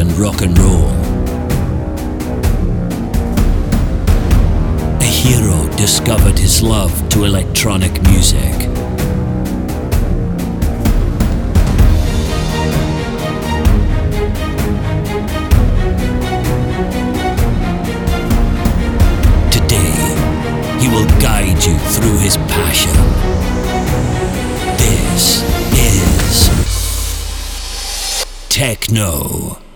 and rock and roll. A hero discovered his love to electronic music. Today, he will guide you through his passion. This is Techno.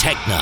Techno.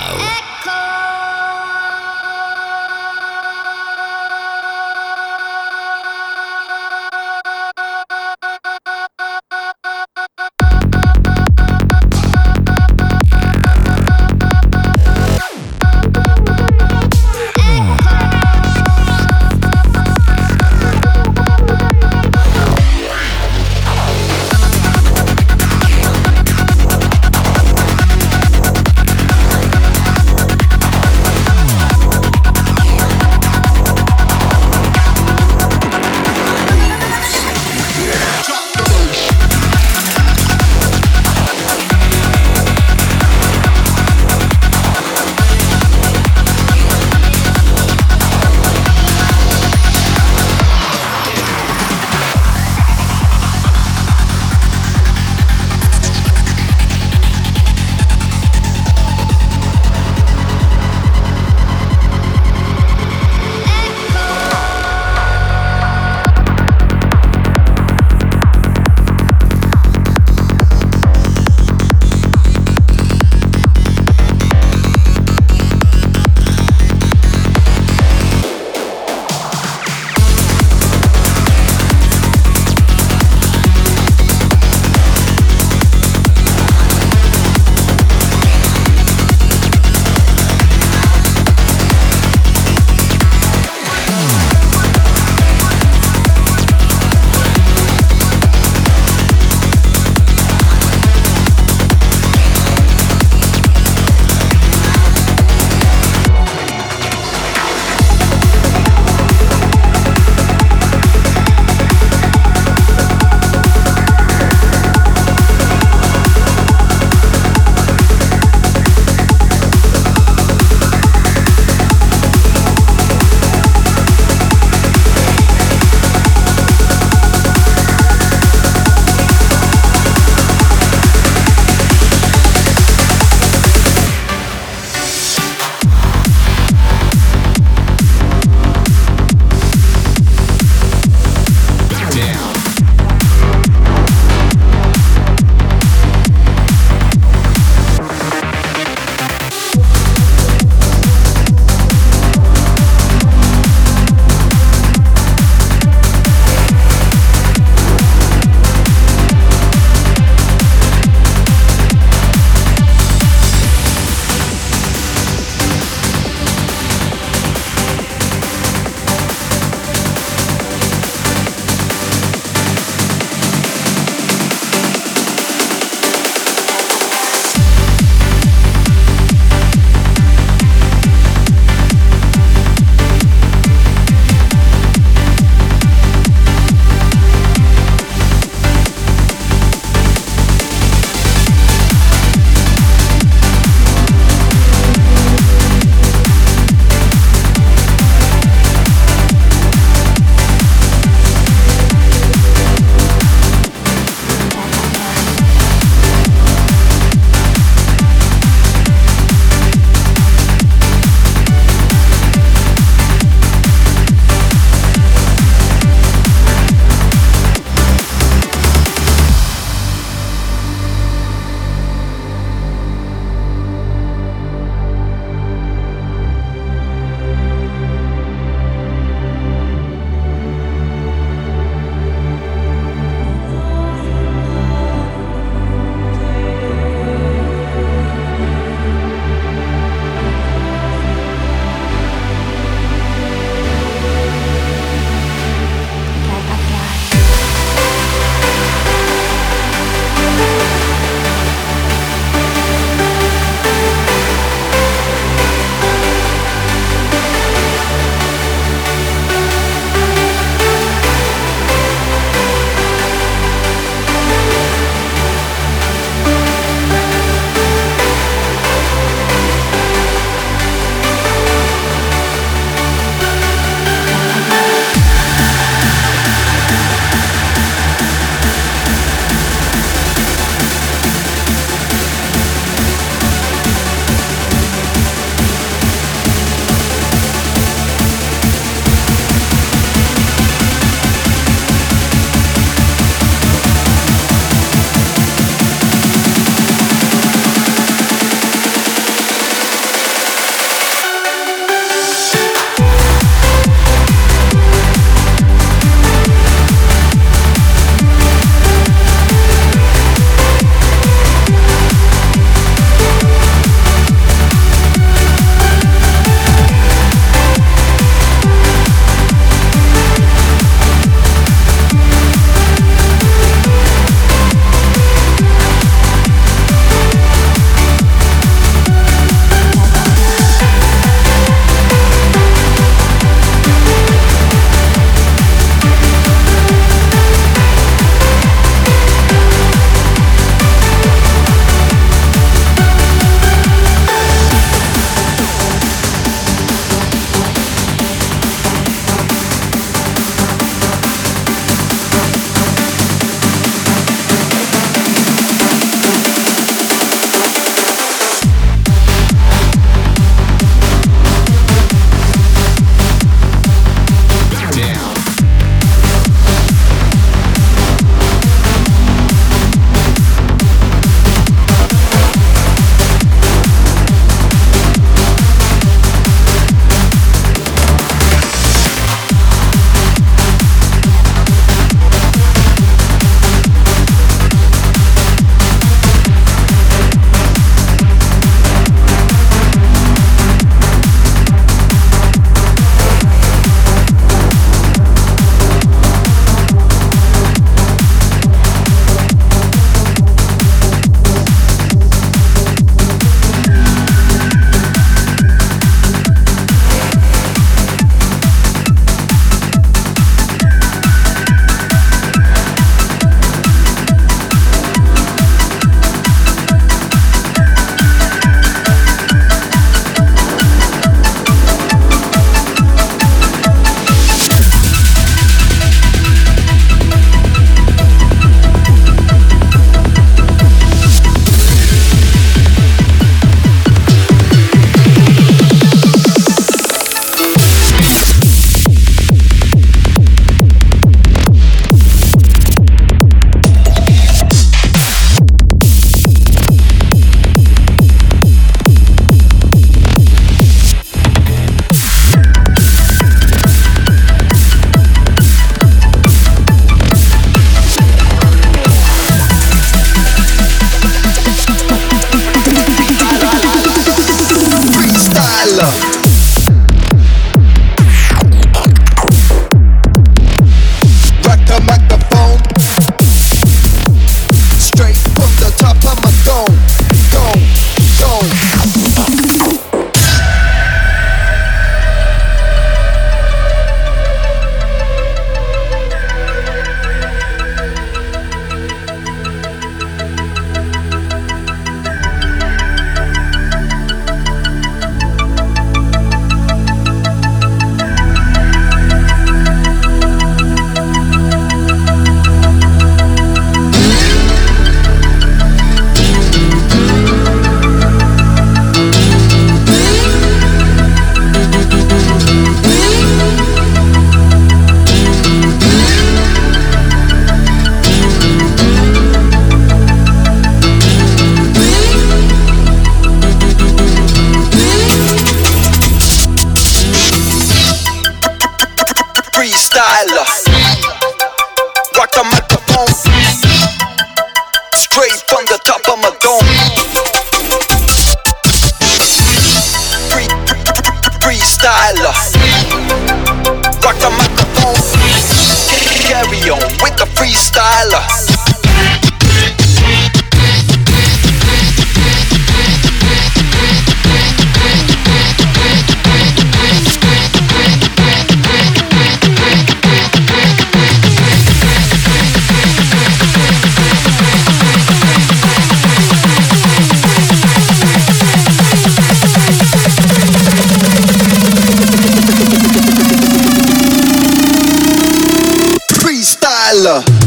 Delilah.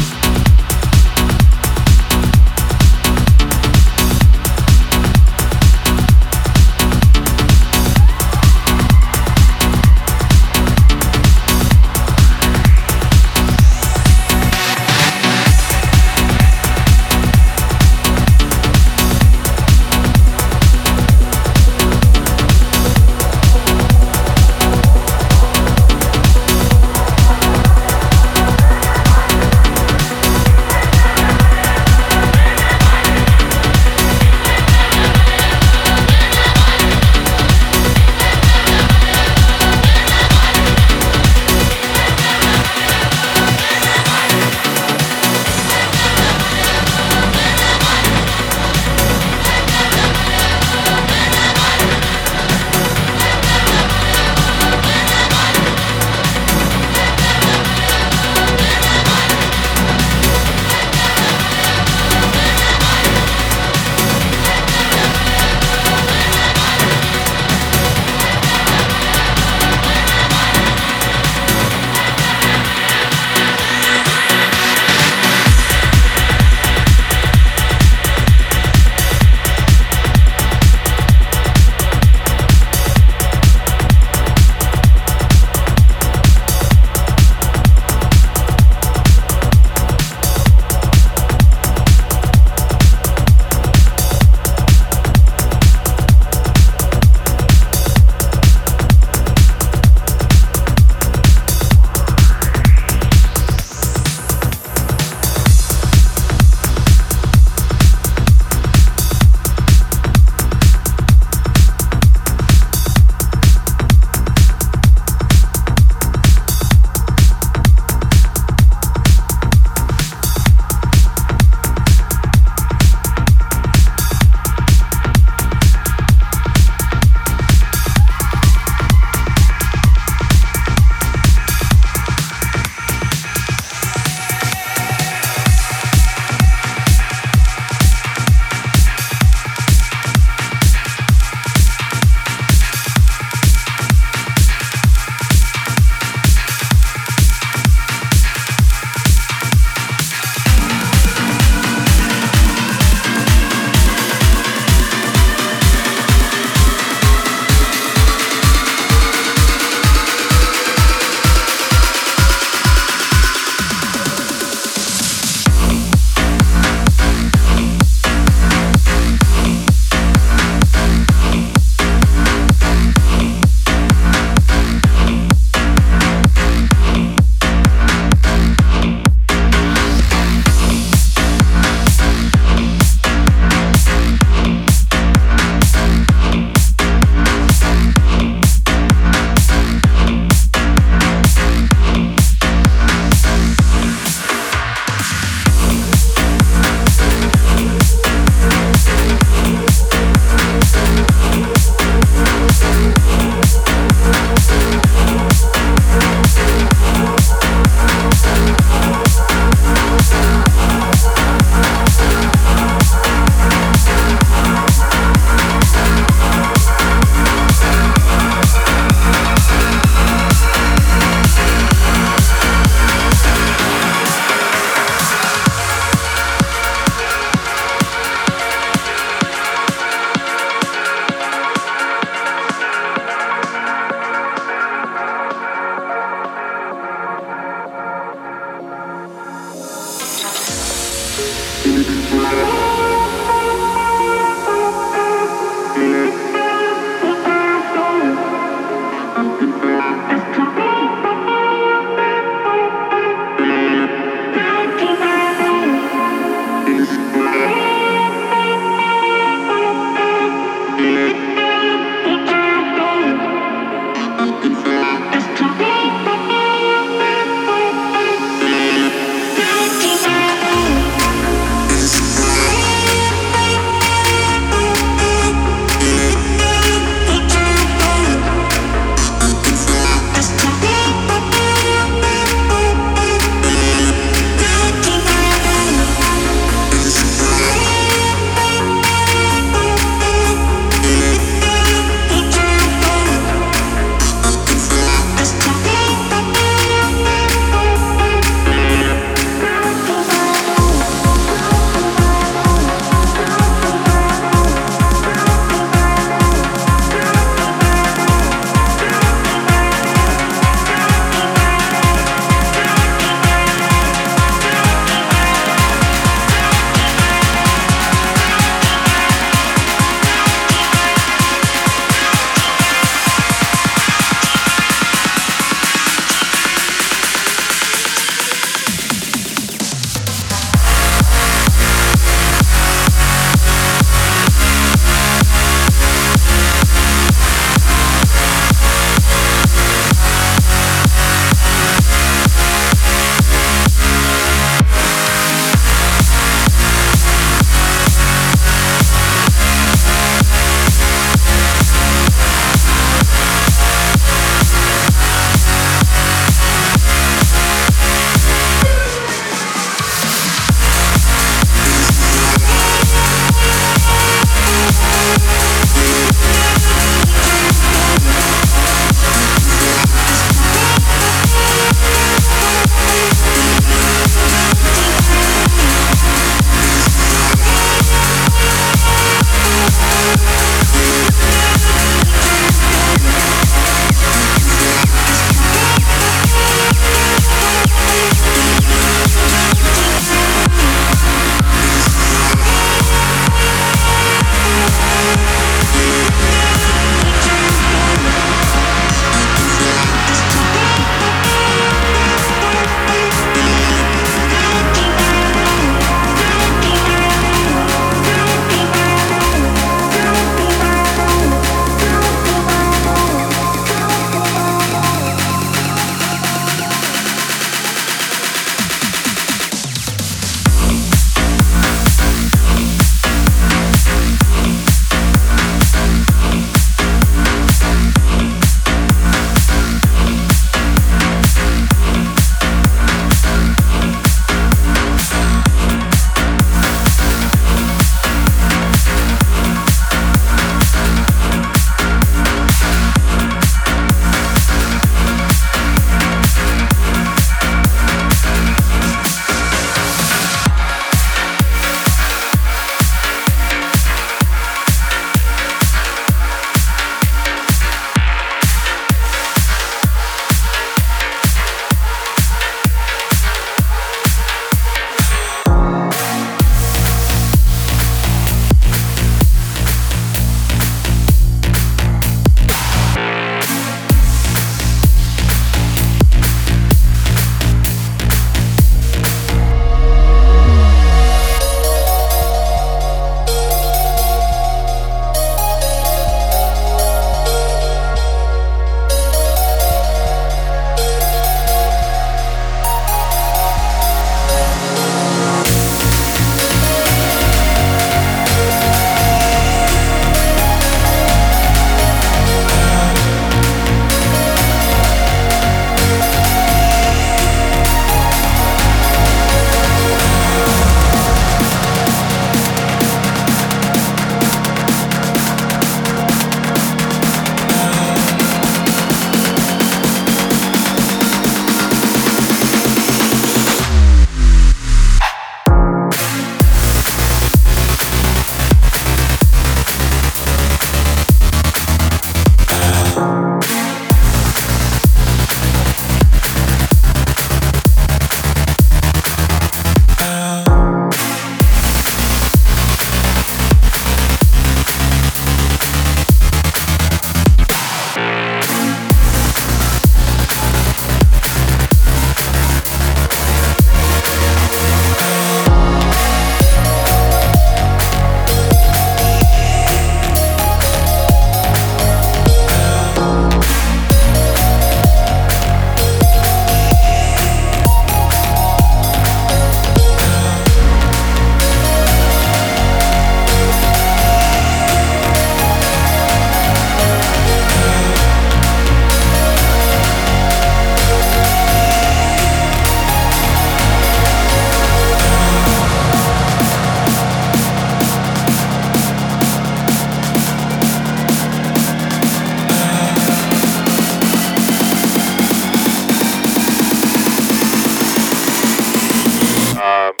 Um,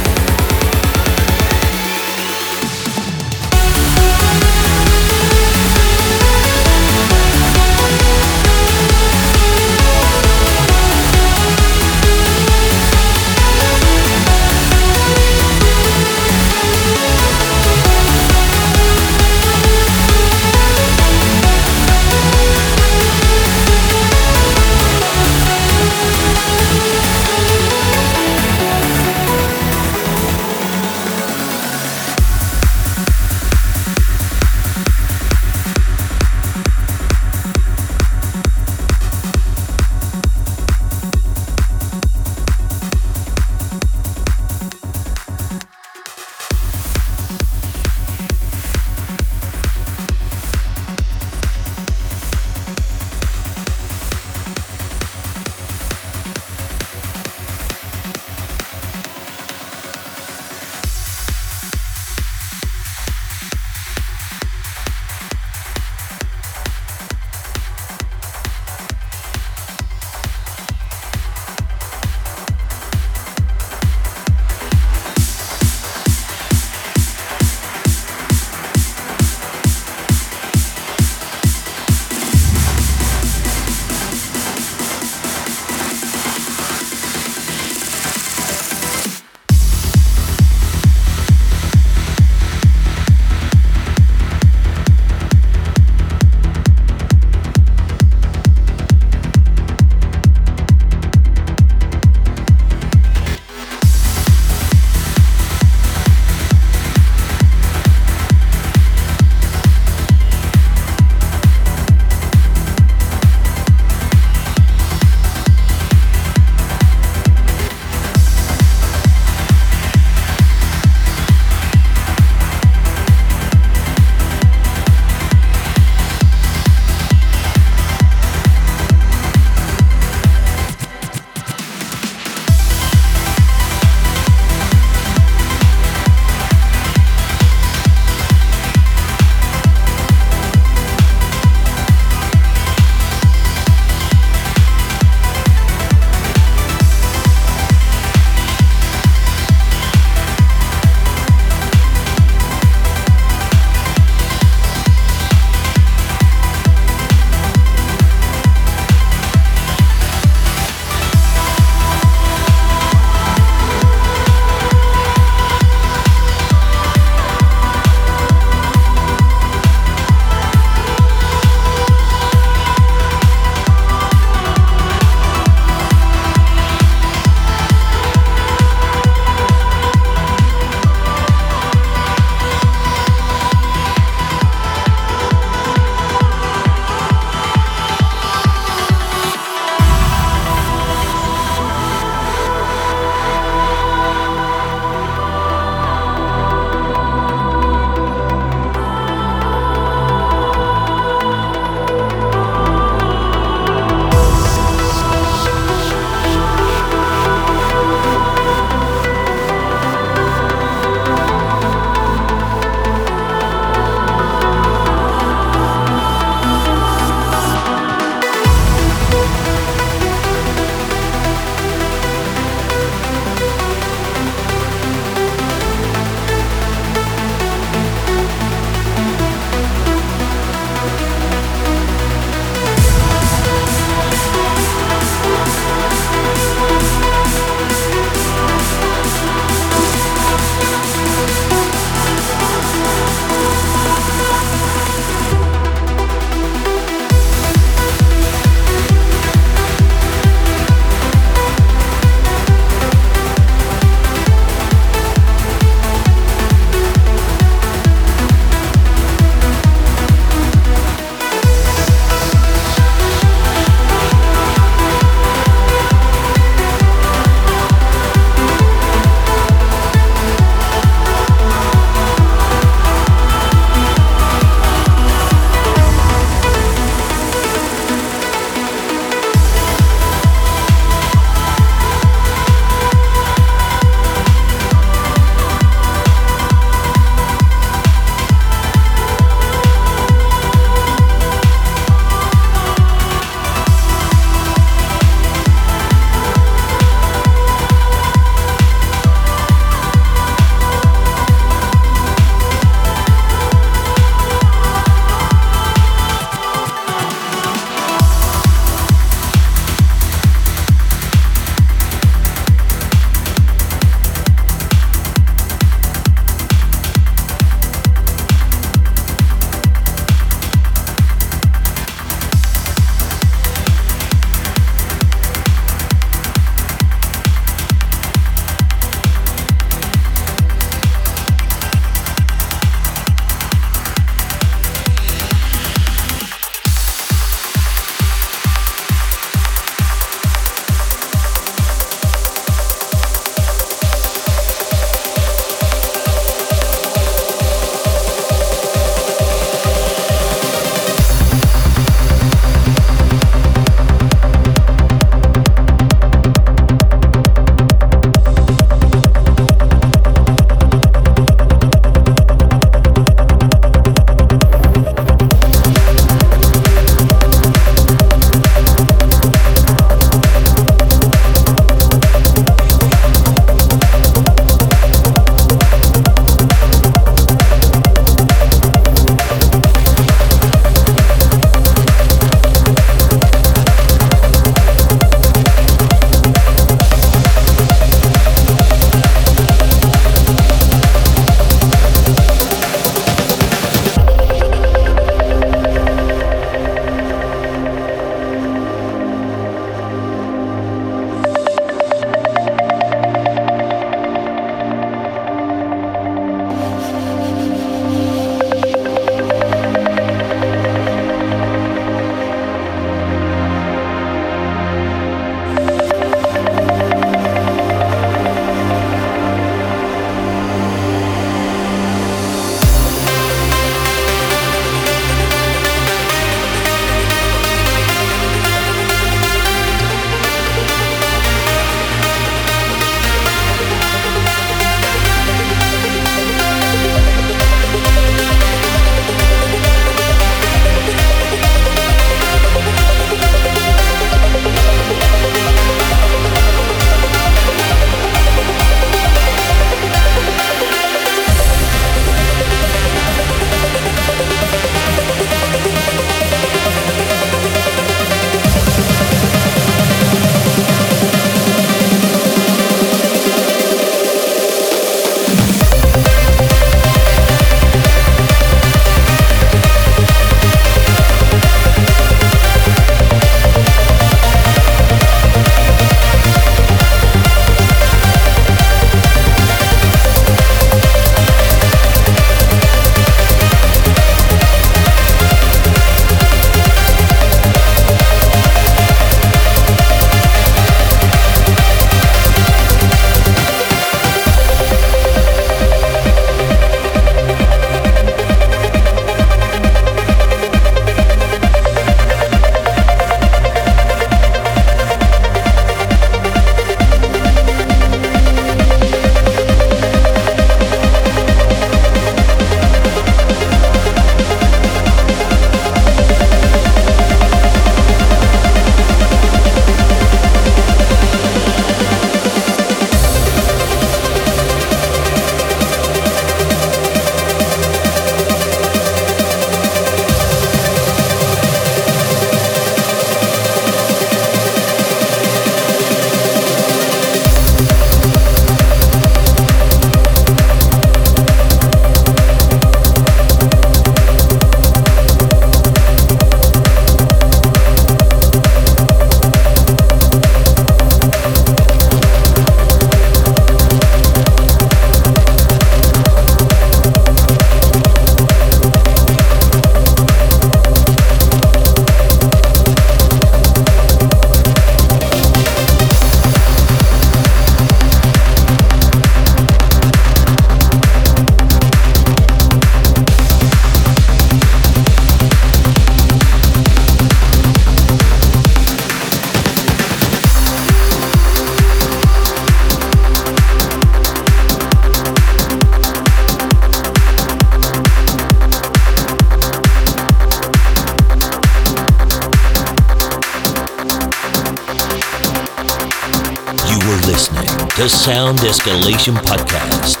Escalation Podcast.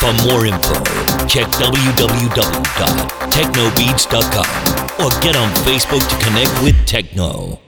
For more info, check www.technobeats.com or get on Facebook to connect with Techno.